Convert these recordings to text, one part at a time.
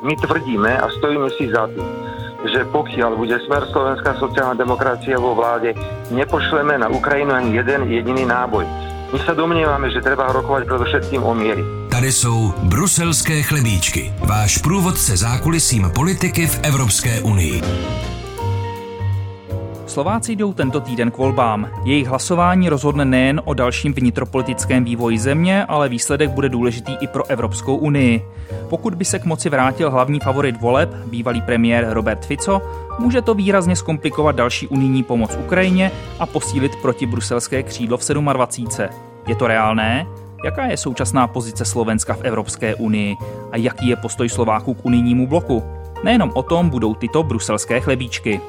My tvrdíme a stojíme si za tým, že pokiaľ bude smer Slovenská sociálna demokracia vo vláde, nepošleme na Ukrajinu ani jeden jediný náboj. My sa domnievame, že treba rokovať predovšetkým o miery. Tady jsou bruselské chlebíčky. Váš průvodce zákulisím politiky v Evropské unii. Slováci jdou tento týden k volbám. Jejich hlasování rozhodne nejen o dalším vnitropolitickém vývoji země, ale výsledek bude důležitý i pro Evropskou unii. Pokud by se k moci vrátil hlavní favorit voleb, bývalý premiér Robert Fico, může to výrazně zkomplikovat další unijní pomoc Ukrajině a posílit protibruselské křídlo v 27. Je to reálné? Jaká je současná pozice Slovenska v Evropské unii a jaký je postoj Slováků k unijnímu bloku? Nejenom o tom budou tyto bruselské chlebíčky.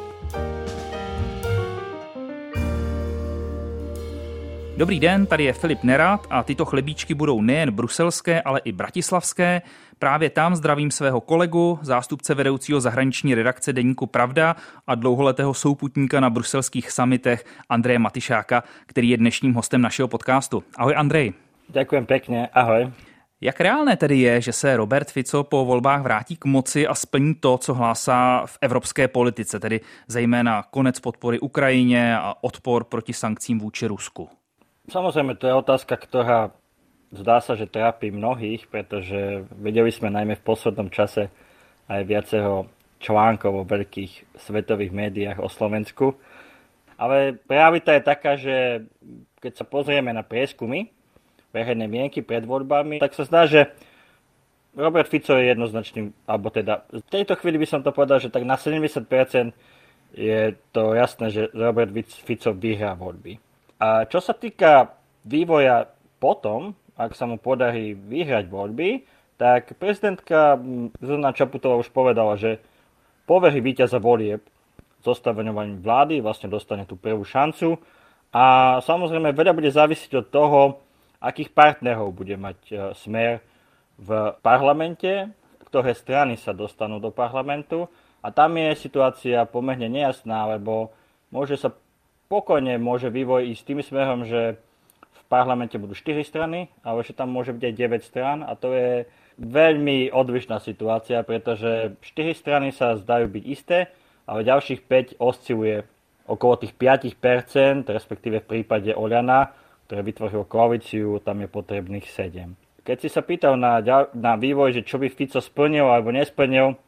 Dobrý den, tady je Filip Nerad a tyto chlebíčky budou nejen bruselské, ale i bratislavské. Právě tam zdravím svého kolegu, zástupce vedoucího zahraniční redakce Deníku Pravda a dlouholetého souputníka na bruselských samitech Andreje Matišáka, který je dnešním hostem našeho podcastu. Ahoj Andrej. Ďakujem pekne, ahoj. Jak reálné tedy je, že se Robert Fico po volbách vrátí k moci a splní to, co hlásá v evropské politice, tedy zejména konec podpory Ukrajině a odpor proti sankcím vůči Rusku? Samozrejme, to je otázka, ktorá zdá sa, že trápi mnohých, pretože videli sme najmä v poslednom čase aj viacero článkov o veľkých svetových médiách o Slovensku. Ale realita je taká, že keď sa pozrieme na prieskumy verejnej mienky pred voľbami, tak sa zdá, že Robert Fico je jednoznačným, alebo teda v tejto chvíli by som to povedal, že tak na 70% je to jasné, že Robert Fico vyhrá voľby. A čo sa týka vývoja potom, ak sa mu podarí vyhrať voľby, tak prezidentka Zuzana Čaputová už povedala, že poverí víťaza volieb zostavenovaním vlády, vlastne dostane tú prvú šancu. A samozrejme veľa bude závisiť od toho, akých partnerov bude mať e, smer v parlamente, ktoré strany sa dostanú do parlamentu. A tam je situácia pomerne nejasná, lebo môže sa pokojne môže vývoj ísť tým smerom, že v parlamente budú 4 strany, ale že tam môže byť aj 9 stran a to je veľmi odlišná situácia, pretože 4 strany sa zdajú byť isté, ale ďalších 5 osciluje okolo tých 5%, respektíve v prípade Oliana, ktoré vytvorilo koalíciu, tam je potrebných 7. Keď si sa pýtal na, na vývoj, že čo by Fico splnil alebo nesplnil,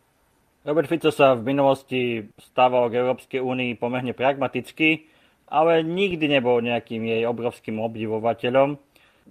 Robert Fico sa v minulosti stával k Európskej únii pomerne pragmaticky, ale nikdy nebol nejakým jej obrovským obdivovateľom.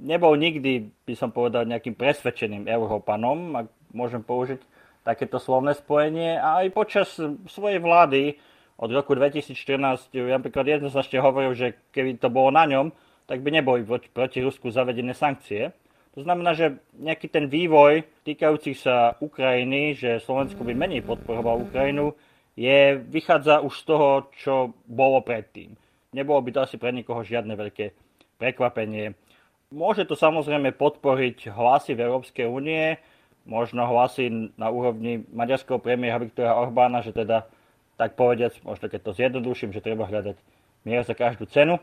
Nebol nikdy, by som povedal, nejakým presvedčeným Európanom, ak môžem použiť takéto slovné spojenie. A aj počas svojej vlády od roku 2014 napríklad jednoznačne hovoril, že keby to bolo na ňom, tak by neboli proti Rusku zavedené sankcie. To znamená, že nejaký ten vývoj týkajúcich sa Ukrajiny, že Slovensko by menej podporoval Ukrajinu, je, vychádza už z toho, čo bolo predtým nebolo by to asi pre nikoho žiadne veľké prekvapenie. Môže to samozrejme podporiť hlasy v Európskej únie, možno hlasy na úrovni maďarského premiéra Viktora Orbána, že teda tak povediac, možno keď to zjednoduším, že treba hľadať mier za každú cenu.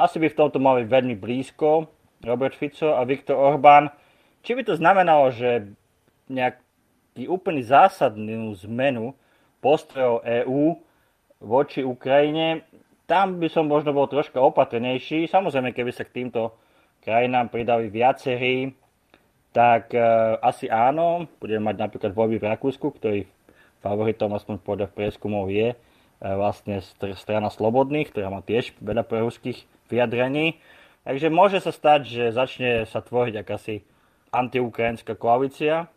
Asi by v tomto mali veľmi blízko Robert Fico a Viktor Orbán. Či by to znamenalo, že nejaký úplný zásadnú zmenu postrojov EÚ voči Ukrajine, tam by som možno bol troška opatrnejší. Samozrejme, keby sa k týmto krajinám pridali viacerí, tak uh, asi áno. Budeme mať napríklad voľby v Rakúsku, ktorý favoritom aspoň podľa prieskumov je uh, vlastne strana Slobodných, ktorá má tiež veľa preruských vyjadrení. Takže môže sa stať, že začne sa tvoriť akási antiukrajinská koalícia,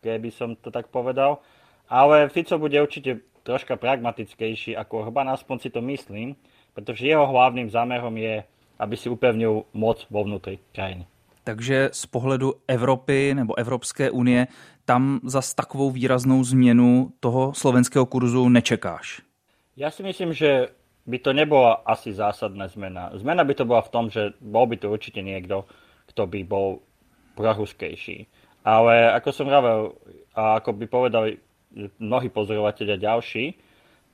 keby som to tak povedal. Ale Fico bude určite troška pragmatickejší ako Orbán, aspoň si to myslím pretože jeho hlavným zámerom je, aby si upevnil moc vo vnútri krajiny. Takže z pohledu Evropy nebo Evropské unie tam zas takovou výraznou změnu toho slovenského kurzu nečekáš? Ja si myslím, že by to nebola asi zásadná zmena. Zmena by to bola v tom, že bol by to určite niekto, kto by bol proruskejší. Ale ako som vravel, a ako by povedali mnohí pozorovateľia ďalší,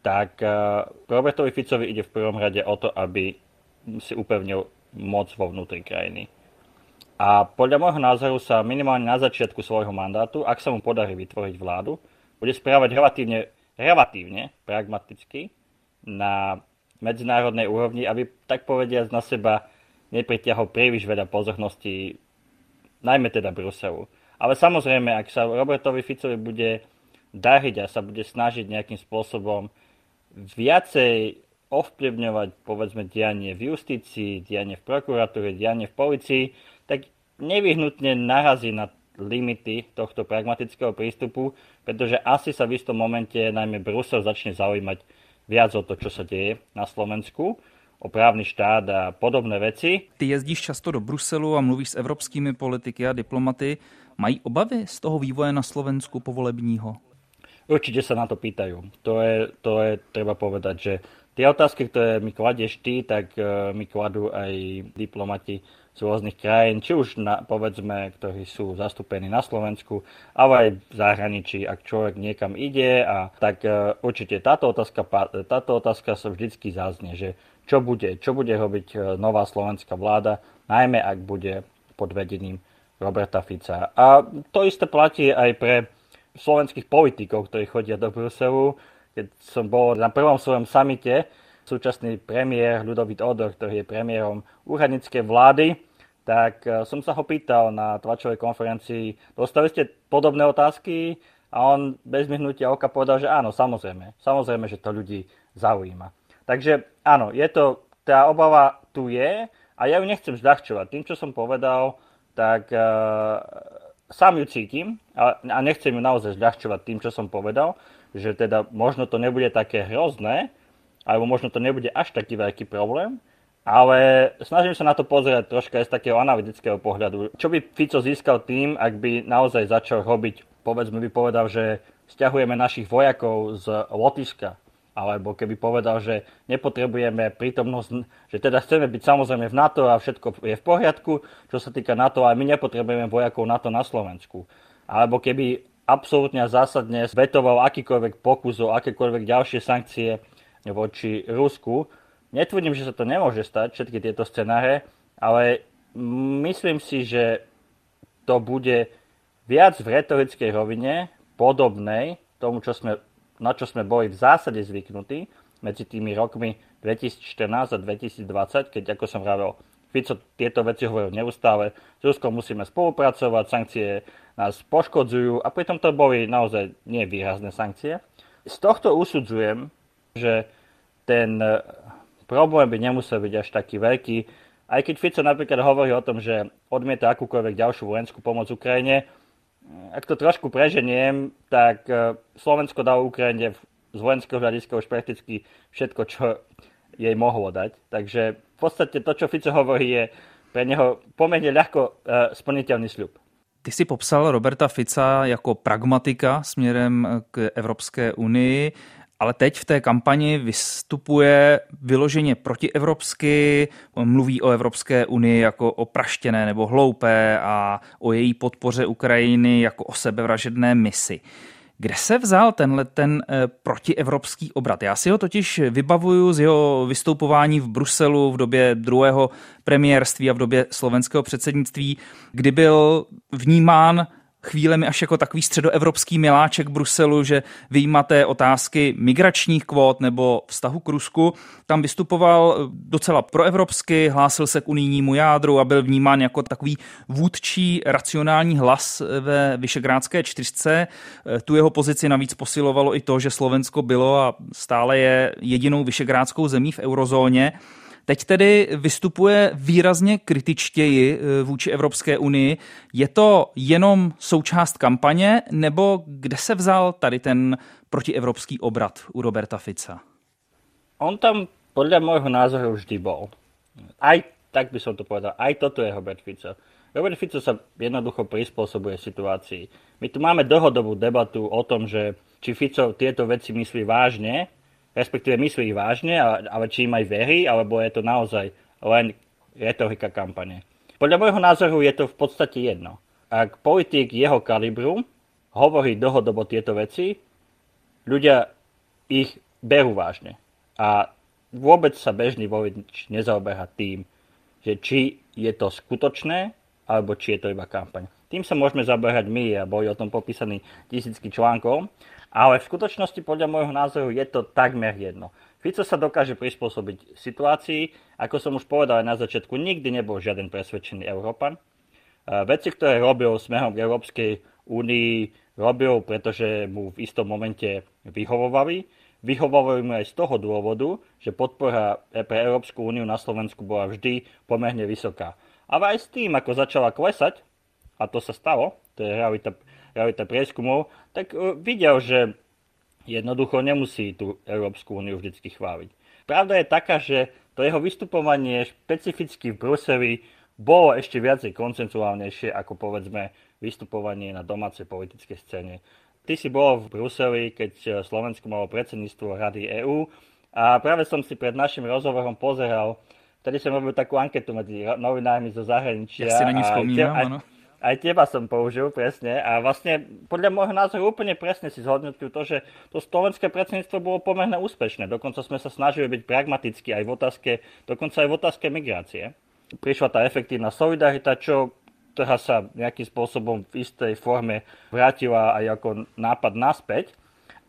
tak uh, Robertovi Ficovi ide v prvom rade o to, aby si upevnil moc vo vnútri krajiny. A podľa môjho názoru sa minimálne na začiatku svojho mandátu, ak sa mu podarí vytvoriť vládu, bude správať relatívne, relatívne pragmaticky na medzinárodnej úrovni, aby tak povediať na seba nepritiahol príliš veľa pozorností, najmä teda Bruselu. Ale samozrejme, ak sa Robertovi Ficovi bude dariť a sa bude snažiť nejakým spôsobom viacej ovplyvňovať povedzme dianie v justícii, dianie v prokuratúre, dianie v policii, tak nevyhnutne narazí na limity tohto pragmatického prístupu, pretože asi sa v istom momente najmä Brusel začne zaujímať viac o to, čo sa deje na Slovensku, o právny štát a podobné veci. Ty jezdíš často do Bruselu a mluvíš s evropskými politiky a diplomaty. Mají obavy z toho vývoje na Slovensku povolebního? Určite sa na to pýtajú. To je, to je treba povedať, že tie otázky, ktoré mi kladieš ty, tak uh, mi kladú aj diplomati z rôznych krajín, či už na, povedzme, ktorí sú zastúpení na Slovensku, ale aj v zahraničí, ak človek niekam ide a tak uh, určite táto otázka, táto otázka sa vždycky zaznie, že čo bude, čo bude robiť uh, nová slovenská vláda, najmä ak bude pod vedením Roberta Fica. A to isté platí aj pre slovenských politikov, ktorí chodia do Bruselu. Keď som bol na prvom svojom samite, súčasný premiér Ľudovít Odor, ktorý je premiérom úradníckej vlády, tak e, som sa ho pýtal na tlačovej konferencii, dostali ste podobné otázky? A on bez myhnutia oka povedal, že áno, samozrejme. Samozrejme, že to ľudí zaujíma. Takže áno, je to, tá obava tu je a ja ju nechcem zľahčovať. Tým, čo som povedal, tak uh, sám ju cítim a, a nechcem ju naozaj zľahčovať tým, čo som povedal, že teda možno to nebude také hrozné, alebo možno to nebude až taký veľký problém, ale snažím sa na to pozerať troška aj z takého analytického pohľadu. Čo by Fico získal tým, ak by naozaj začal robiť, povedzme by povedal, že stiahujeme našich vojakov z Lotyšska, alebo keby povedal, že nepotrebujeme prítomnosť, že teda chceme byť samozrejme v NATO a všetko je v poriadku, čo sa týka NATO, a my nepotrebujeme vojakov NATO na Slovensku. Alebo keby absolútne a zásadne vetoval akýkoľvek pokus o akékoľvek ďalšie sankcie voči Rusku. Netvrdím, že sa to nemôže stať, všetky tieto scenáre, ale myslím si, že to bude viac v retorickej rovine, podobnej tomu, čo sme na čo sme boli v zásade zvyknutí medzi tými rokmi 2014 a 2020, keď, ako som vravel, Fico tieto veci hovoril neustále, s Ruskom musíme spolupracovať, sankcie nás poškodzujú a pritom to boli naozaj nevýrazné sankcie. Z tohto usudzujem, že ten e, problém by nemusel byť až taký veľký, aj keď Fico napríklad hovorí o tom, že odmieta akúkoľvek ďalšiu vojenskú pomoc Ukrajine, ak to trošku preženiem, tak e, Slovensko dalo Ukrajine z vojenského hľadiska už prakticky všetko, čo jej mohlo dať. Takže v podstate to, čo Fico hovorí, je pre neho pomerne ľahko uh, splniteľný sľub. Ty si popsal Roberta Fica jako pragmatika směrem k Evropské unii ale teď v té kampani vystupuje vyloženě protievropsky, mluví o Evropské unii jako o praštěné nebo hloupé a o její podpoře Ukrajiny jako o sebevražedné misi. Kde se vzal tenhle ten e, protievropský obrat? Já si ho totiž vybavuju z jeho vystupování v Bruselu v době druhého premiérství a v době slovenského předsednictví, kdy byl vnímán chvílemi až jako takový středoevropský miláček Bruselu, že vyjímaté otázky migračních kvót nebo vztahu k Rusku. Tam vystupoval docela proevropsky, hlásil se k unijnímu jádru a byl vnímán jako takový vůdčí racionální hlas ve Vyšegrádské čtyřce. Tu jeho pozici navíc posilovalo i to, že Slovensko bylo a stále je jedinou vyšegrádskou zemí v eurozóně. Teď tedy vystupuje výrazně kritičtěji eh, vůči Evropské unii. Je to jenom součást kampaně, nebo kde se vzal tady ten protievropský obrat u Roberta Fica? On tam podľa môjho názoru vždy bol. Aj tak by som to povedal, aj toto je Robert Fico. Robert Fico sa jednoducho prispôsobuje situácii. My tu máme dlhodobú debatu o tom, že či Fico tieto veci myslí vážne respektíve myslí ich vážne, ale či im aj verí, alebo je to naozaj len retorika kampane. Podľa môjho názoru je to v podstate jedno. Ak politik jeho kalibru hovorí dlhodobo tieto veci, ľudia ich berú vážne. A vôbec sa bežný volič nezaoberá tým, že či je to skutočné, alebo či je to iba kampaň. Tým sa môžeme zaberať my a boli o tom popísaní tisícky článkov, ale v skutočnosti podľa môjho názoru je to takmer jedno. Fico sa dokáže prispôsobiť situácii, ako som už povedal aj na začiatku, nikdy nebol žiaden presvedčený Európan. Veci, ktoré robil smehom k Európskej únii, robil, pretože mu v istom momente vyhovovali. Vyhovovali mu aj z toho dôvodu, že podpora pre Európsku úniu na Slovensku bola vždy pomerne vysoká. Ale aj s tým, ako začala klesať, a to sa stalo, to je realita, realita prieskumov, tak uh, videl, že jednoducho nemusí tú Európsku úniu vždy chváliť. Pravda je taká, že to jeho vystupovanie špecificky v Bruseli bolo ešte viacej koncensuálnejšie ako povedzme vystupovanie na domácej politickej scéne. Ty si bol v Bruseli, keď Slovensko malo predsedníctvo Rady EÚ a práve som si pred našim rozhovorom pozeral, vtedy som robil takú anketu medzi novinármi zo zahraničia. Ja si na ní spomínam, áno aj teba som použil presne a vlastne podľa môjho názoru úplne presne si zhodnotil to, že to slovenské predsedníctvo bolo pomerne úspešné. Dokonca sme sa snažili byť pragmatickí aj v otázke, dokonca aj v otázke migrácie. Prišla tá efektívna solidarita, čo ktorá sa nejakým spôsobom v istej forme vrátila aj ako nápad naspäť.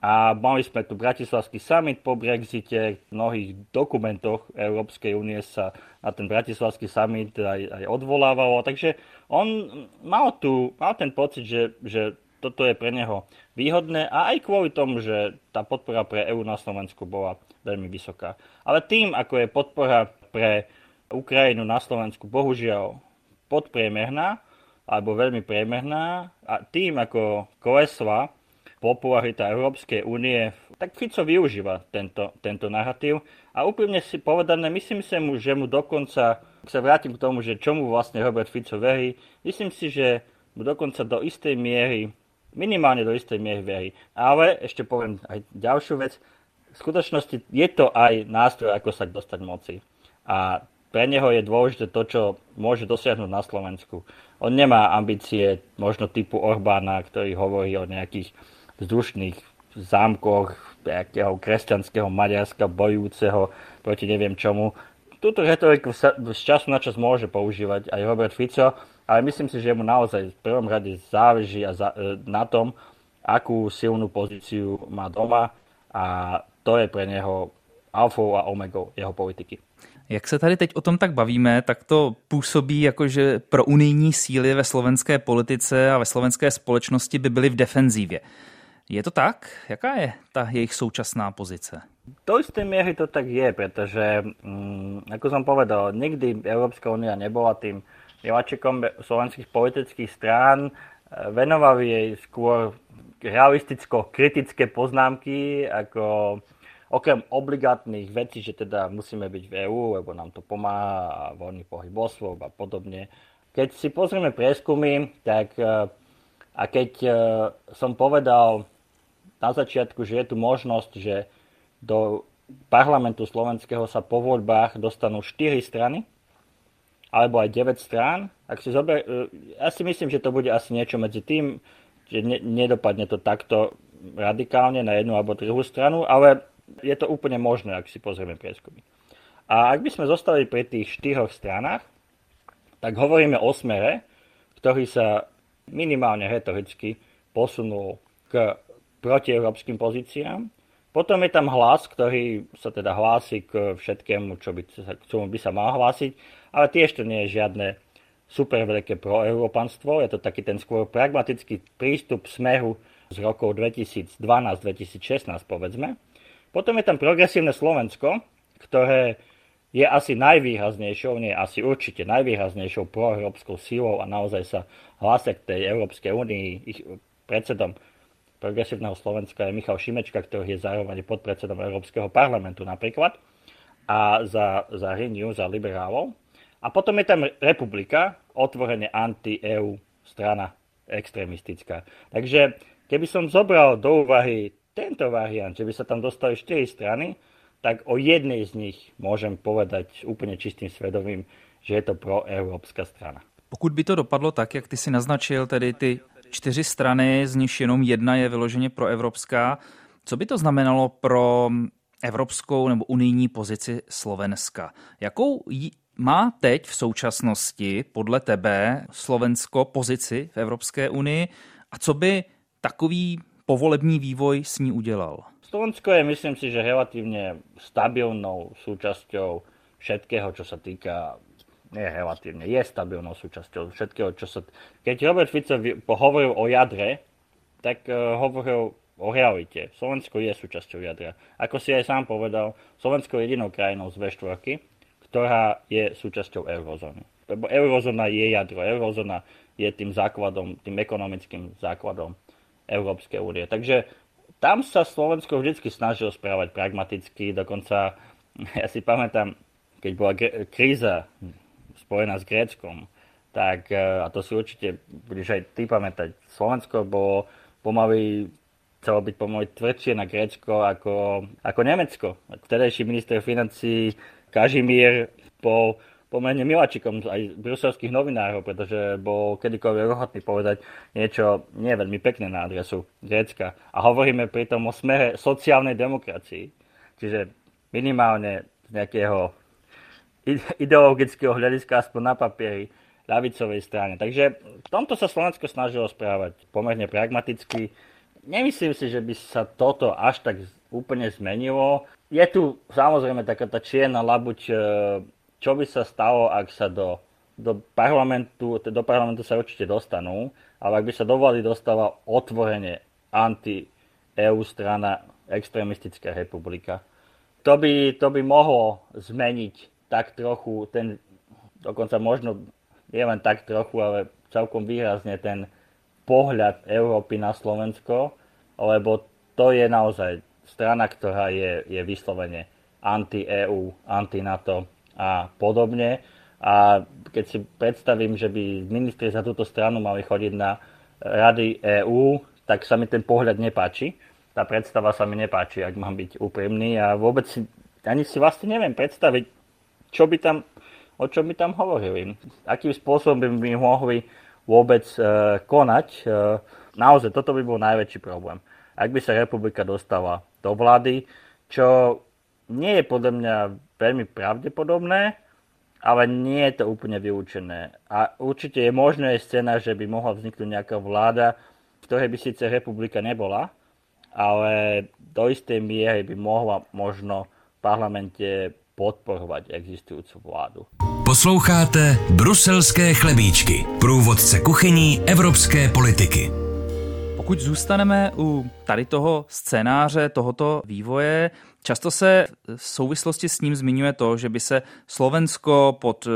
A mali sme tu Bratislavský summit po Brexite, v mnohých dokumentoch Európskej únie sa na ten Bratislavský summit aj, aj odvolávalo. Takže on mal, tu, mal ten pocit, že, že toto je pre neho výhodné a aj kvôli tomu, že tá podpora pre EÚ na Slovensku bola veľmi vysoká. Ale tým, ako je podpora pre Ukrajinu na Slovensku bohužiaľ podpriemerná alebo veľmi priemerná a tým, ako klesla popularita Európskej únie, tak Fico využíva tento, tento narratív. A úprimne si povedané, myslím si mu, že mu dokonca, ak sa vrátim k tomu, že čomu vlastne Robert Fico verí, myslím si, že mu dokonca do istej miery, minimálne do istej miery verí. Ale ešte poviem aj ďalšiu vec, v skutočnosti je to aj nástroj, ako sa dostať moci. A pre neho je dôležité to, čo môže dosiahnuť na Slovensku. On nemá ambície možno typu Orbána, ktorý hovorí o nejakých vzdušných zámkoch nejakého kresťanského Maďarska bojujúceho proti neviem čomu. Túto retoriku sa z času na čas môže používať aj Robert Fico, ale myslím si, že mu naozaj v prvom rade záleží a za, e, na tom, akú silnú pozíciu má doma a to je pre neho alfou a omegou jeho politiky. Jak se tady teď o tom tak bavíme, tak to působí jako, že pro unijní síly ve slovenské politice a ve slovenské společnosti by byly v defenzívě. Je to tak? Jaká je ta jejich současná pozice? Do istej miery to tak je, pretože, mm, ako som povedal, nikdy Európska únia nebola tým miláčikom slovenských politických strán. Venovali jej skôr realisticko-kritické poznámky, ako okrem obligátnych vecí, že teda musíme byť v EÚ, lebo nám to pomáha a voľný pohyb osôb a podobne. Keď si pozrieme prieskumy, tak a keď som povedal na začiatku, že je tu možnosť, že do parlamentu slovenského sa po voľbách dostanú 4 strany, alebo aj 9 strán. Ak si zober, e, ja si myslím, že to bude asi niečo medzi tým, že ne, nedopadne to takto radikálne na jednu alebo druhú stranu, ale je to úplne možné, ak si pozrieme prieskumy. A ak by sme zostali pri tých štyroch stranách, tak hovoríme o smere, ktorý sa minimálne retoricky posunul k protieurópskym pozíciám. Potom je tam hlas, ktorý sa teda hlási k všetkému, čo by, k čomu by sa mal hlásiť, ale tiež to nie je žiadne super veľké proeurópanstvo, je to taký ten skôr pragmatický prístup smeru z rokov 2012-2016 povedzme. Potom je tam progresívne Slovensko, ktoré je asi najvýraznejšou, nie asi určite najvýraznejšou proeurópskou sílou a naozaj sa hlásia k tej Európskej únii. Ich predsedom progresívneho Slovenska je Michal Šimečka, ktorý je zároveň podpredsedom Európskeho parlamentu napríklad a za, za Renew, za liberálov. A potom je tam republika, otvorene anti-EU strana extrémistická. Takže keby som zobral do úvahy tento variant, že by sa tam dostali 4 strany, tak o jednej z nich môžem povedať úplne čistým svedomím, že je to proeurópska strana. Pokud by to dopadlo tak, jak ty si naznačil, tedy ty čtyři strany, z nich jenom jedna je vyloženě pro evropská. Co by to znamenalo pro evropskou nebo unijní pozici Slovenska? Jakou Má teď v současnosti podle tebe Slovensko pozici v Evropské unii a co by takový povolební vývoj s ní udělal? Slovensko je, myslím si, že relatívne stabilnou súčasťou všetkého, čo sa týka nie relatívne, je stabilnou súčasťou všetkého, čo sa... Keď Robert Fico hovoril o jadre, tak uh, hovoril o realite. Slovensko je súčasťou jadra. Ako si aj sám povedal, Slovensko je jedinou krajinou z V4, ktorá je súčasťou eurozóny. Lebo eurozóna je jadro, eurozóna je tým základom, tým ekonomickým základom Európskej únie. Takže tam sa Slovensko vždy snažilo správať pragmaticky, dokonca ja si pamätám, keď bola kríza spojená s Gréckom, tak, e, a to si určite budeš aj ty pamätať, Slovensko bolo pomaly chcelo byť pomaly tvrdšie na Grécko ako, ako Nemecko. Vtedajší minister financí Kažimír bol pomerne miláčikom aj bruselských novinárov, pretože bol kedykoľvek ochotný povedať niečo nie veľmi pekné na adresu Grécka. A hovoríme pritom o smere sociálnej demokracii. Čiže minimálne z nejakého ideologického hľadiska aspoň na papieri ľavicovej strane. Takže v tomto sa Slovensko snažilo správať pomerne pragmaticky. Nemyslím si, že by sa toto až tak úplne zmenilo. Je tu samozrejme taká tá čierna labuť, e, čo by sa stalo, ak sa do, do, parlamentu, do parlamentu sa určite dostanú, ale ak by sa do vlády dostala otvorene anti-EU strana extremistická republika, to by, to by mohlo zmeniť tak trochu ten, dokonca možno nie len tak trochu, ale celkom výrazne ten pohľad Európy na Slovensko, lebo to je naozaj strana, ktorá je, je vyslovene anti-EU, anti-NATO a podobne. A keď si predstavím, že by ministri za túto stranu mali chodiť na rady EÚ, tak sa mi ten pohľad nepáči. Tá predstava sa mi nepáči, ak mám byť úprimný a vôbec si, ani si vlastne neviem predstaviť, čo by tam, o čom by tam hovorili. Akým spôsobom by my mohli vôbec uh, konať. Uh, naozaj, toto by bol najväčší problém. Ak by sa republika dostala do vlády, čo nie je podľa mňa veľmi pravdepodobné, ale nie je to úplne vylúčené. A určite je možné scéna, že by mohla vzniknúť nejaká vláda, v ktorej by síce republika nebola, ale do istej miery by mohla možno v parlamente podporovať existujúcu vládu. Posloucháte Bruselské chlebíčky, průvodce kuchyní evropské politiky. Pokud zůstaneme u tady toho scénáře, tohoto vývoje, často se v souvislosti s ním zmiňuje to, že by se Slovensko pod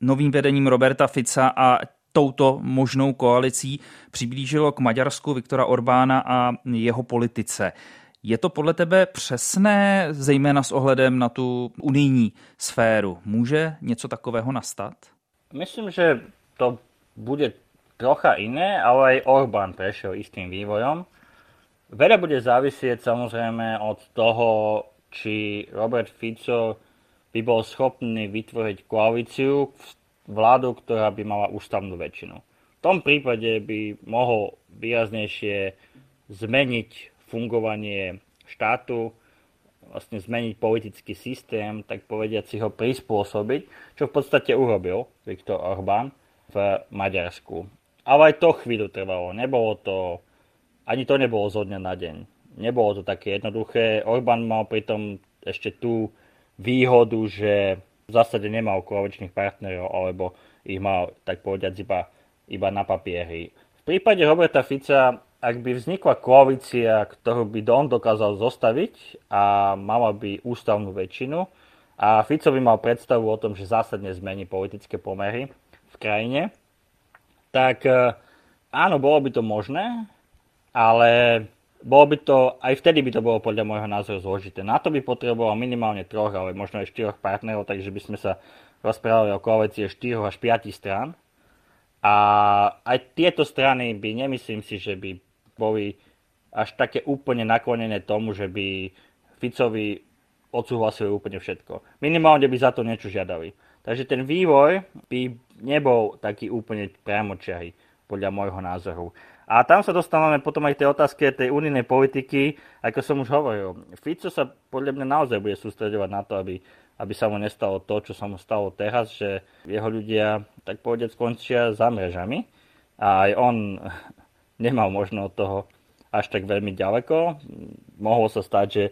novým vedením Roberta Fica a touto možnou koalicí přiblížilo k Maďarsku Viktora Orbána a jeho politice. Je to podle tebe přesné, zejména s ohledem na tu unijní sféru? Může něco takového nastat? Myslím, že to bude trocha iné, ale aj Orbán prešiel istým vývojom. Veľa bude závisieť samozrejme od toho, či Robert Fico by bol schopný vytvoriť koalíciu, vládu, ktorá by mala ústavnú väčšinu. V tom prípade by mohol výraznejšie zmeniť fungovanie štátu, vlastne zmeniť politický systém, tak povediať si ho prispôsobiť, čo v podstate urobil Viktor Orbán v Maďarsku. Ale aj to chvíľu trvalo. Nebolo to, ani to nebolo zo dňa na deň. Nebolo to také jednoduché. Orbán mal pritom ešte tú výhodu, že v zásade nemal koaličných partnerov, alebo ich mal, tak povediať, iba, iba na papieri. V prípade Roberta Fica ak by vznikla koalícia, ktorú by Don dokázal zostaviť a mala by ústavnú väčšinu a Fico by mal predstavu o tom, že zásadne zmení politické pomery v krajine, tak e, áno, bolo by to možné, ale bolo by to, aj vtedy by to bolo podľa môjho názoru zložité. Na to by potreboval minimálne troch, ale možno aj štyroch partnerov, takže by sme sa rozprávali o koalície 4 až 5 strán. A aj tieto strany by, nemyslím si, že by boli až také úplne naklonené tomu, že by Ficovi odsúhlasili úplne všetko. Minimálne by za to niečo žiadali. Takže ten vývoj by nebol taký úplne priamočiahy, podľa môjho názoru. A tam sa dostávame potom aj k tej otázke tej unijnej politiky, ako som už hovoril. Fico sa podľa mňa naozaj bude sústredovať na to, aby aby sa mu nestalo to, čo sa mu stalo teraz, že jeho ľudia, tak povedať, skončia za mrežami a aj on nemal možno od toho až tak veľmi ďaleko. Mohlo sa stať, že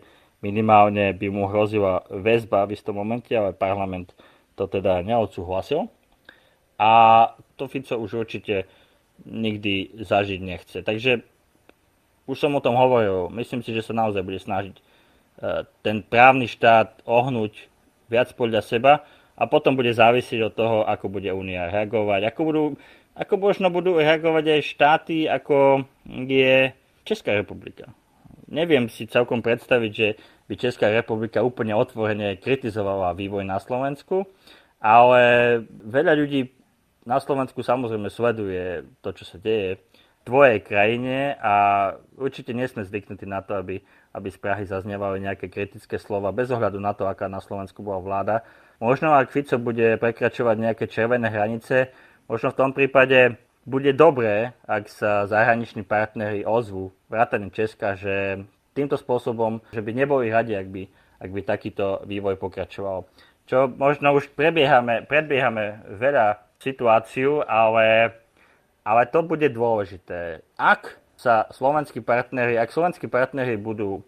minimálne by mu hrozila väzba v istom momente, ale parlament to teda neodsúhlasil. A to Fico už určite nikdy zažiť nechce. Takže už som o tom hovoril, myslím si, že sa naozaj bude snažiť e, ten právny štát ohnúť viac podľa seba a potom bude závisieť od toho, ako bude Únia reagovať, ako, budú, ako možno budú reagovať aj štáty, ako je Česká republika. Neviem si celkom predstaviť, že by Česká republika úplne otvorene kritizovala vývoj na Slovensku, ale veľa ľudí na Slovensku samozrejme sleduje to, čo sa deje v tvojej krajine a určite nie sme zvyknutí na to, aby, aby z Prahy zaznievali nejaké kritické slova bez ohľadu na to, aká na Slovensku bola vláda. Možno ak Fico bude prekračovať nejaké červené hranice, možno v tom prípade bude dobré, ak sa zahraniční partnery ozvú, vrátane Česka, že týmto spôsobom, že by neboli radi, ak by, ak by takýto vývoj pokračoval. Čo možno už prebiehame, predbiehame veľa situáciu, ale, ale to bude dôležité. Ak sa slovenskí partnery, ak slovenskí partnery budú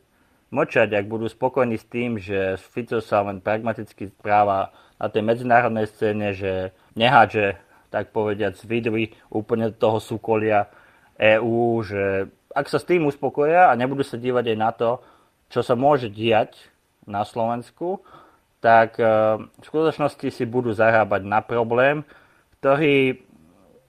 mlčať, ak budú spokojní s tým, že Fico sa len pragmaticky správa na tej medzinárodnej scéne, že nehádže tak povediať, vidli úplne toho súkolia EÚ, že ak sa s tým uspokoja a nebudú sa dívať aj na to, čo sa môže diať na Slovensku, tak e, v skutočnosti si budú zarábať na problém, ktorý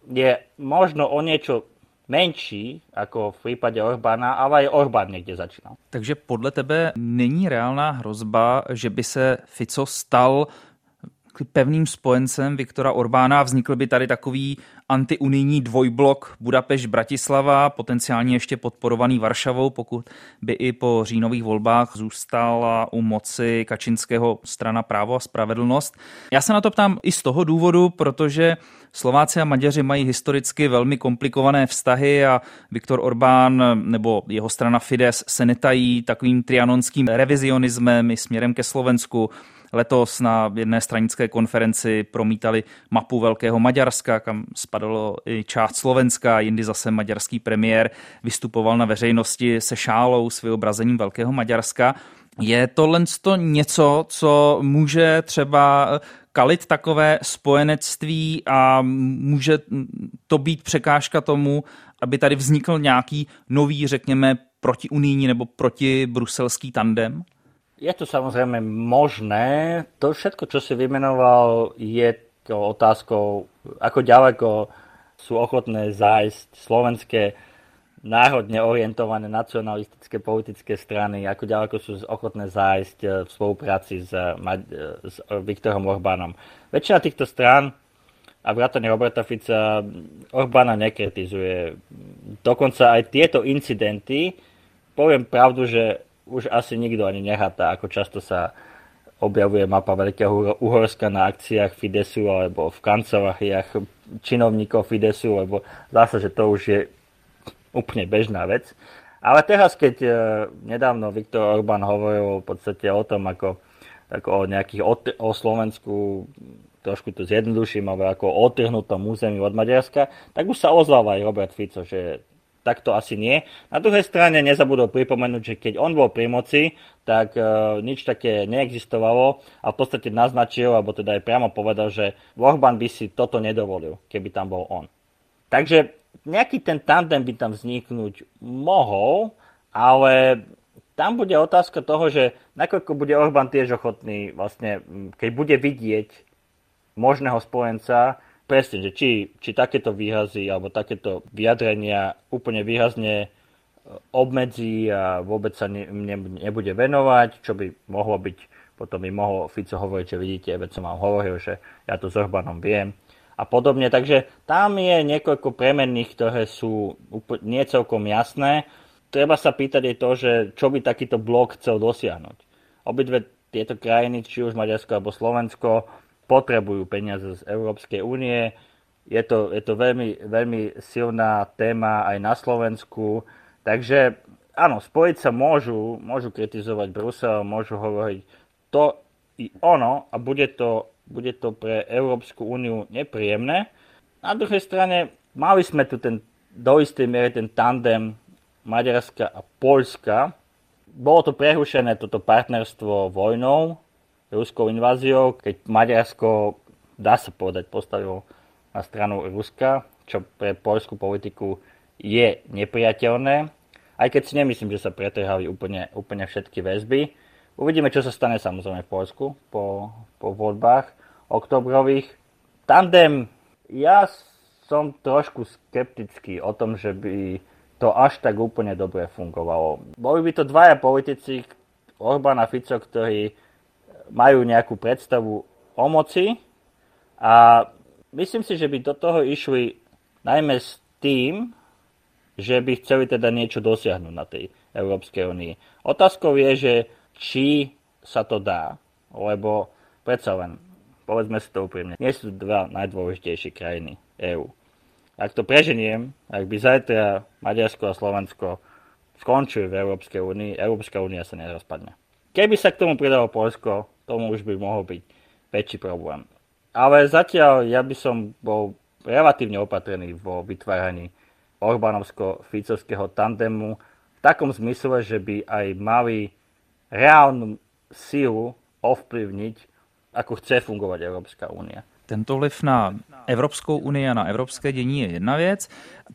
je možno o niečo menší ako v prípade Orbána, ale aj Orbán niekde začínal. Takže podle tebe není reálná hrozba, že by se Fico stal pevným spojencem Viktora Orbána. Vznikl by tady takový antiunijní dvojblok Budapešť-Bratislava, potenciálně ještě podporovaný Varšavou, pokud by i po říjnových volbách zůstala u moci Kačinského strana právo a spravedlnost. Já se na to ptám i z toho důvodu, protože Slováci a Maďaři mají historicky velmi komplikované vztahy a Viktor Orbán nebo jeho strana Fides se netají takovým trianonským revizionismem i směrem ke Slovensku. Letos na jedné stranické konferenci promítali mapu Velkého Maďarska, kam spadalo i část Slovenska, jindy zase maďarský premiér vystupoval na veřejnosti se šálou s vyobrazením Velkého Maďarska. Je tohle to něco, co může třeba kalit takové spojenectví a může to být překážka tomu, aby tady vznikl nějaký nový, řekněme, protiunijní nebo protibruselský tandem? Je to samozrejme možné. To všetko, čo si vymenoval, je to otázkou, ako ďaleko sú ochotné zájsť slovenské národne orientované nacionalistické politické strany, ako ďaleko sú ochotné zájsť eh, v spolupráci s, eh, s Viktorom Orbánom. Väčšina týchto strán a vrátane Roberta Fica Orbána nekritizuje. Dokonca aj tieto incidenty, poviem pravdu, že už asi nikto ani nehatá, ako často sa objavuje mapa Veľkého Uhorska na akciách Fidesu alebo v kanceláriách činovníkov Fidesu, lebo zase, že to už je úplne bežná vec. Ale teraz, keď e, nedávno Viktor Orbán hovoril v podstate o tom, ako, ako o nejakých o Slovensku, trošku to zjednoduším, ale ako o otrhnutom území od Maďarska, tak už sa ozval aj Robert Fico, že tak to asi nie. Na druhej strane nezabudol pripomenúť, že keď on bol pri moci, tak e, nič také neexistovalo a v podstate naznačil, alebo teda aj priamo povedal, že Orbán by si toto nedovolil, keby tam bol on. Takže nejaký ten tandem by tam vzniknúť mohol, ale tam bude otázka toho, že nakoľko bude Orbán tiež ochotný, vlastne, keď bude vidieť možného spojenca, presne, že či, či takéto výrazy alebo takéto vyjadrenia úplne výrazne e, obmedzí a vôbec sa ne, ne, nebude venovať, čo by mohlo byť, potom by mohol Fico hovoriť, že vidíte, veď som vám hovoril, že ja to s Orbánom viem a podobne. Takže tam je niekoľko premenných, ktoré sú úplne, nie celkom jasné. Treba sa pýtať aj to, že čo by takýto blok chcel dosiahnuť. Obidve tieto krajiny, či už Maďarsko alebo Slovensko, potrebujú peniaze z Európskej únie. Je to, je to veľmi, veľmi silná téma aj na Slovensku. Takže áno, spojiť sa môžu, môžu kritizovať Brusel, môžu hovoriť to, i ono a bude to, bude to pre Európsku úniu nepríjemné. Na druhej strane mali sme tu ten, do istej miery ten tandem Maďarska a Polska. Bolo to prerušené toto partnerstvo vojnou, ruskou inváziou, keď Maďarsko, dá sa povedať, postavilo na stranu Ruska, čo pre poľskú politiku je nepriateľné. Aj keď si nemyslím, že sa pretrhali úplne, úplne všetky väzby. Uvidíme, čo sa stane samozrejme v Polsku po, po voľbách oktobrových. Tandem, ja som trošku skeptický o tom, že by to až tak úplne dobre fungovalo. Boli by to dvaja politici, Orbán a Fico, ktorí majú nejakú predstavu o moci a myslím si, že by do toho išli najmä s tým, že by chceli teda niečo dosiahnuť na tej Európskej únii. Otázkou je, že či sa to dá, lebo predsa len, povedzme si to úprimne, nie sú dva najdôležitejšie krajiny EÚ. Ak to preženiem, ak by zajtra Maďarsko a Slovensko skončili v Európskej únii, Európska únia sa nerozpadne. Keby sa k tomu pridalo Polsko, tomu už by mohol byť väčší problém. Ale zatiaľ ja by som bol relatívne opatrný vo vytváraní Orbánovsko-Ficovského tandemu v takom zmysle, že by aj mali reálnu sílu ovplyvniť, ako chce fungovať Európska únia. Tento vliv na Evropskou unii a na evropské dění je jedna věc.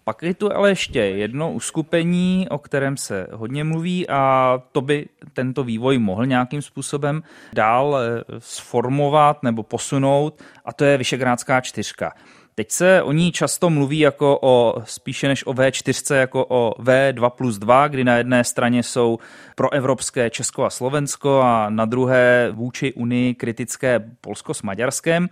Pak je tu ale ještě jedno uskupení, o kterém se hodně mluví a to by tento vývoj mohl nějakým způsobem dál eh, sformovat nebo posunout a to je Vyšegrádská čtyřka. Teď se o ní často mluví jako o spíše než o V4, jako o V2 plus 2, kdy na jedné straně jsou pro evropské Česko a Slovensko a na druhé vůči Unii kritické Polsko s Maďarskem.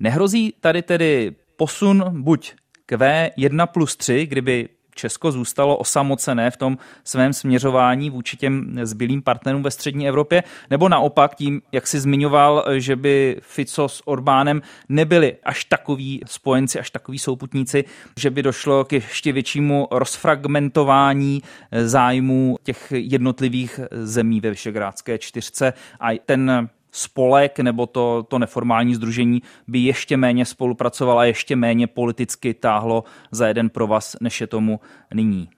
Nehrozí tady tedy posun buď k V1 plus 3, kdyby Česko zůstalo osamocené v tom svém směřování vůči těm zbylým partnerům ve střední Evropě, nebo naopak tím, jak si zmiňoval, že by Fico s Orbánem nebyli až takový spojenci, až takový souputníci, že by došlo k ještě většímu rozfragmentování zájmů těch jednotlivých zemí ve Vyšegrádské čtyřce. A ten spolek nebo to, to neformální združení by ještě méně spolupracovalo a ještě méně politicky táhlo za jeden provaz, než je tomu nyní.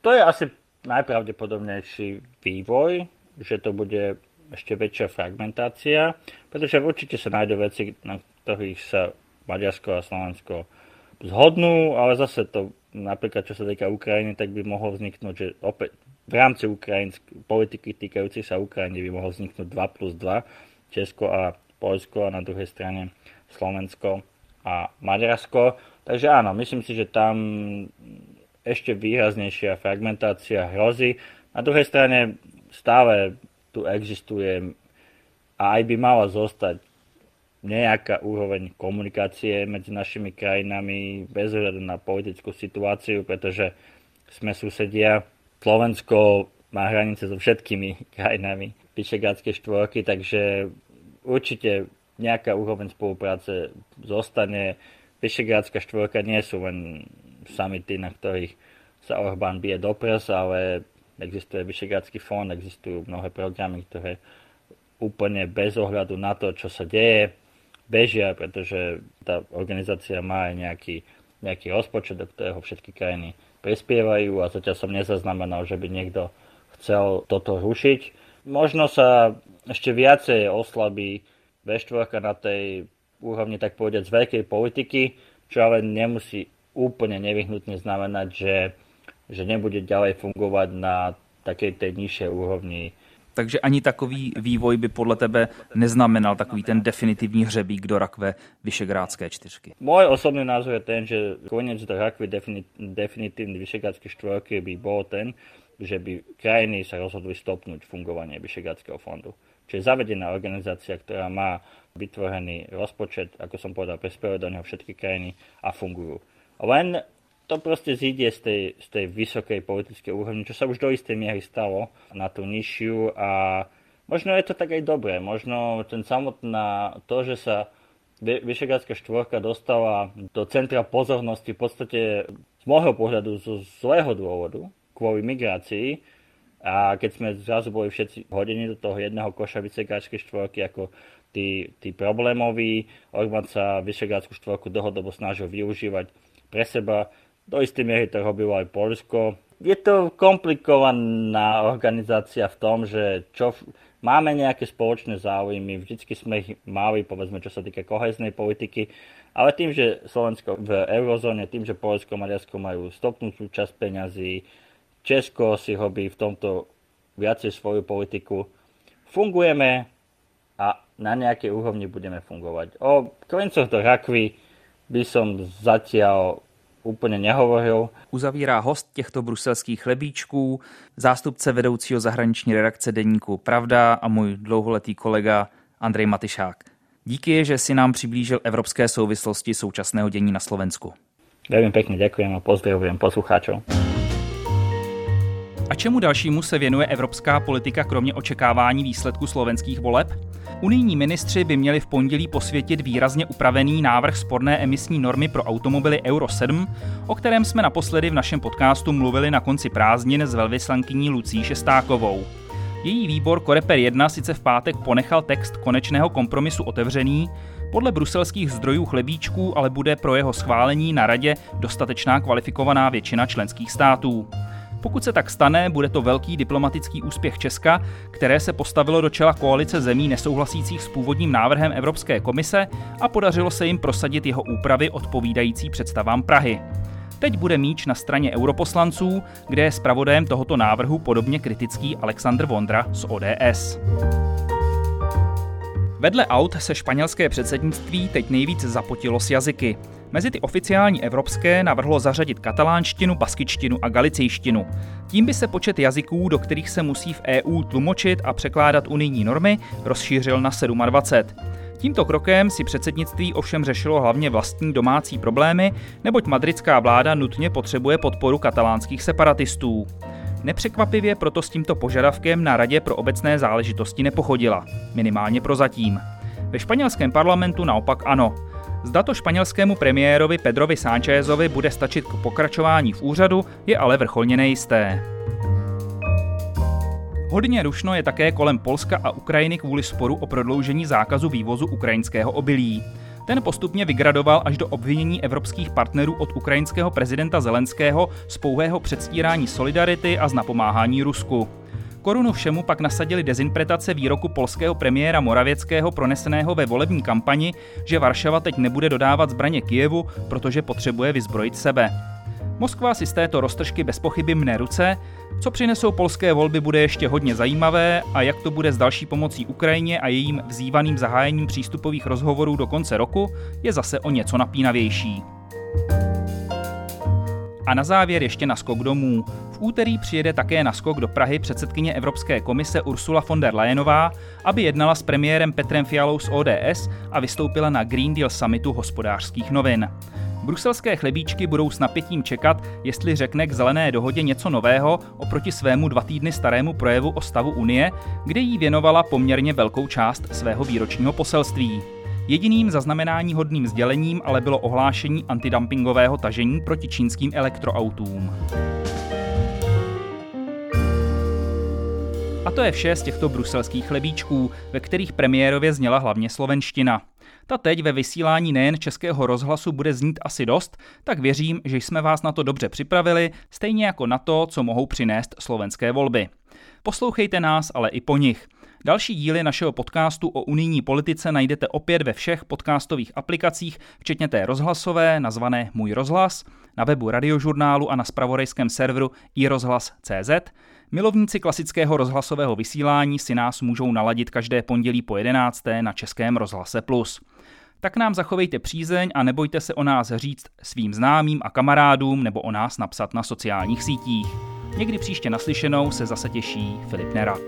To je asi najpravdepodobnejší vývoj, že to bude ešte väčšia fragmentácia, pretože určite sa nájdú veci, na ktorých sa Maďarsko a Slovensko zhodnú, ale zase to napríklad čo sa týka Ukrajiny, tak by mohlo vzniknúť, že opäť v rámci ukrajinsk- politiky týkajúcich sa Ukrajiny by mohlo vzniknúť 2 plus 2, Česko a Polsko a na druhej strane Slovensko a Maďarsko. Takže áno, myslím si, že tam ešte výraznejšia fragmentácia hrozí. Na druhej strane stále tu existuje a aj by mala zostať nejaká úroveň komunikácie medzi našimi krajinami bez ohľadu na politickú situáciu, pretože sme susedia. Slovensko má hranice so všetkými krajinami Vyšegrádskej štvorky, takže určite nejaká úroveň spolupráce zostane. Vyšegrádska štvorka nie sú len samity, na ktorých sa Orbán bije do prs, ale existuje Vyšegrádsky fond, existujú mnohé programy, ktoré úplne bez ohľadu na to, čo sa deje, bežia, pretože tá organizácia má aj nejaký, nejaký rozpočet, do ktorého všetky krajiny prispievajú a zatiaľ som nezaznamenal, že by niekto chcel toto rušiť. Možno sa ešte viacej oslabí V4 na tej úrovni, tak povedať, z veľkej politiky, čo ale nemusí úplne nevyhnutne znamenať, že, že nebude ďalej fungovať na takej tej nižšej úrovni takže ani takový vývoj by podle tebe neznamenal takový ten definitivní hřebík do rakve Vyšegrádské čtyřky. Môj osobný názor je ten, že koniec do rakve definitívnej Vyšegrádskej štvorky by bol ten, že by krajiny sa rozhodli stopnúť fungovanie Vyšegradského fondu. Čiže zavedená organizácia, ktorá má vytvorený rozpočet, ako som povedal, prispievajú do neho všetky krajiny a fungujú. Len to proste zíde z tej, z tej vysokej politickej úrovni, čo sa už do istej miery stalo na tú nižšiu a možno je to tak aj dobré. Možno ten samotná, to, že sa Vyšegradská štvorka dostala do centra pozornosti v podstate z môjho pohľadu zo zlého dôvodu, kvôli migrácii, A keď sme zrazu boli všetci hodení do toho jedného koša vysekárskej štvorky ako tí, tí problémoví, Orbán sa Vyšegrádsku štvorku dlhodobo snažil využívať pre seba. Do istej miery to robilo aj Polsko. Je to komplikovaná organizácia v tom, že čo, máme nejaké spoločné záujmy, vždycky sme ich mali, povedzme, čo sa týka koheznej politiky, ale tým, že Slovensko v eurozóne, tým, že Polsko a Maďarsko majú stopnúť časť peňazí, Česko si robí v tomto viacej svoju politiku. Fungujeme a na nejakej úrovni budeme fungovať. O klincoch do rakvy by som zatiaľ úplně nehovoril. Uzavírá host těchto bruselských chlebíčků, zástupce vedoucího zahraniční redakce deníku Pravda a můj dlouholetý kolega Andrej Matyšák. Díky, že si nám přiblížil evropské souvislosti současného dění na Slovensku. Veľmi pekne ďakujem a pozdravujem poslucháčov. A čemu dalšímu se věnuje evropská politika kromě očekávání výsledku slovenských voleb? Unijní ministři by měli v pondělí posvětit výrazně upravený návrh sporné emisní normy pro automobily Euro 7, o kterém jsme naposledy v našem podcastu mluvili na konci prázdnin s velvyslankyní Lucí Šestákovou. Její výbor Koreper 1 sice v pátek ponechal text konečného kompromisu otevřený, podle bruselských zdrojů chlebíčků ale bude pro jeho schválení na radě dostatečná kvalifikovaná většina členských států. Pokud se tak stane, bude to velký diplomatický úspěch Česka, které se postavilo do čela koalice zemí nesouhlasících s původním návrhem Evropské komise a podařilo se jim prosadit jeho úpravy odpovídající představám Prahy. Teď bude míč na straně europoslanců, kde je zpravodajem tohoto návrhu podobně kritický Aleksandr Vondra z ODS. Vedle aut se španělské předsednictví teď nejvíc zapotilo s jazyky. Mezi ty oficiální evropské navrhlo zařadit katalánštinu, baskičtinu a galicejštinu. Tím by se počet jazyků, do kterých se musí v EU tlumočit a překládat unijní normy, rozšířil na 27. Tímto krokem si předsednictví ovšem řešilo hlavně vlastní domácí problémy, neboť madridská vláda nutně potřebuje podporu katalánských separatistů. Nepřekvapivě proto s tímto požadavkem na Radě pro obecné záležitosti nepochodila, minimálně prozatím. Ve španělském parlamentu naopak ano. Zda to španělskému premiérovi Pedrovi Sánchezovi bude stačit k pokračování v úřadu, je ale vrcholně nejisté. Hodně rušno je také kolem Polska a Ukrajiny kvůli sporu o prodloužení zákazu vývozu ukrajinského obilí. Ten postupně vygradoval až do obvinění evropských partnerů od ukrajinského prezidenta Zelenského z pouhého předstírání solidarity a z napomáhání Rusku. Korunu všemu pak nasadili dezinterpretace výroku polského premiéra Moravěckého proneseného ve volební kampani, že Varšava teď nebude dodávat zbraně Kijevu, protože potřebuje vyzbrojit sebe. Moskva si z této roztržky bez pochyby mne ruce. Co přinesou polské volby bude ještě hodně zajímavé a jak to bude s další pomocí Ukrajině a jejím vzývaným zahájením přístupových rozhovorů do konce roku, je zase o něco napínavější. A na závěr ještě naskok domů. V úterý přijede také naskok do Prahy předsedkyně Evropské komise Ursula von der Leyenová, aby jednala s premiérem Petrem Fialou z ODS a vystoupila na Green Deal summitu hospodářských novin. Bruselské chlebíčky budou s napětím čekat, jestli řekne k zelené dohodě něco nového oproti svému dva týdny starému projevu o stavu Unie, kde jí věnovala poměrně velkou část svého výročního poselství. Jediným zaznamenání hodným sdělením ale bylo ohlášení antidumpingového tažení proti čínským elektroautům. A to je vše z těchto bruselských chlebíčků, ve kterých premiérově zněla hlavně slovenština. Ta teď ve vysílání nejen českého rozhlasu bude znít asi dost, tak věřím, že jsme vás na to dobře připravili, stejně jako na to, co mohou přinést slovenské volby. Poslouchejte nás ale i po nich. Další díly našeho podcastu o unijní politice najdete opět ve všech podcastových aplikacích, včetně té rozhlasové, nazvané Můj rozhlas, na webu radiožurnálu a na spravodajském serveru iRozhlas.cz. Milovníci klasického rozhlasového vysílání si nás můžou naladit každé pondělí po 11. na Českém rozhlase Plus. Tak nám zachovejte přízeň a nebojte se o nás říct svým známým a kamarádům nebo o nás napsat na sociálních sítích. Někdy příště naslyšenou se zase těší Filip Nerad.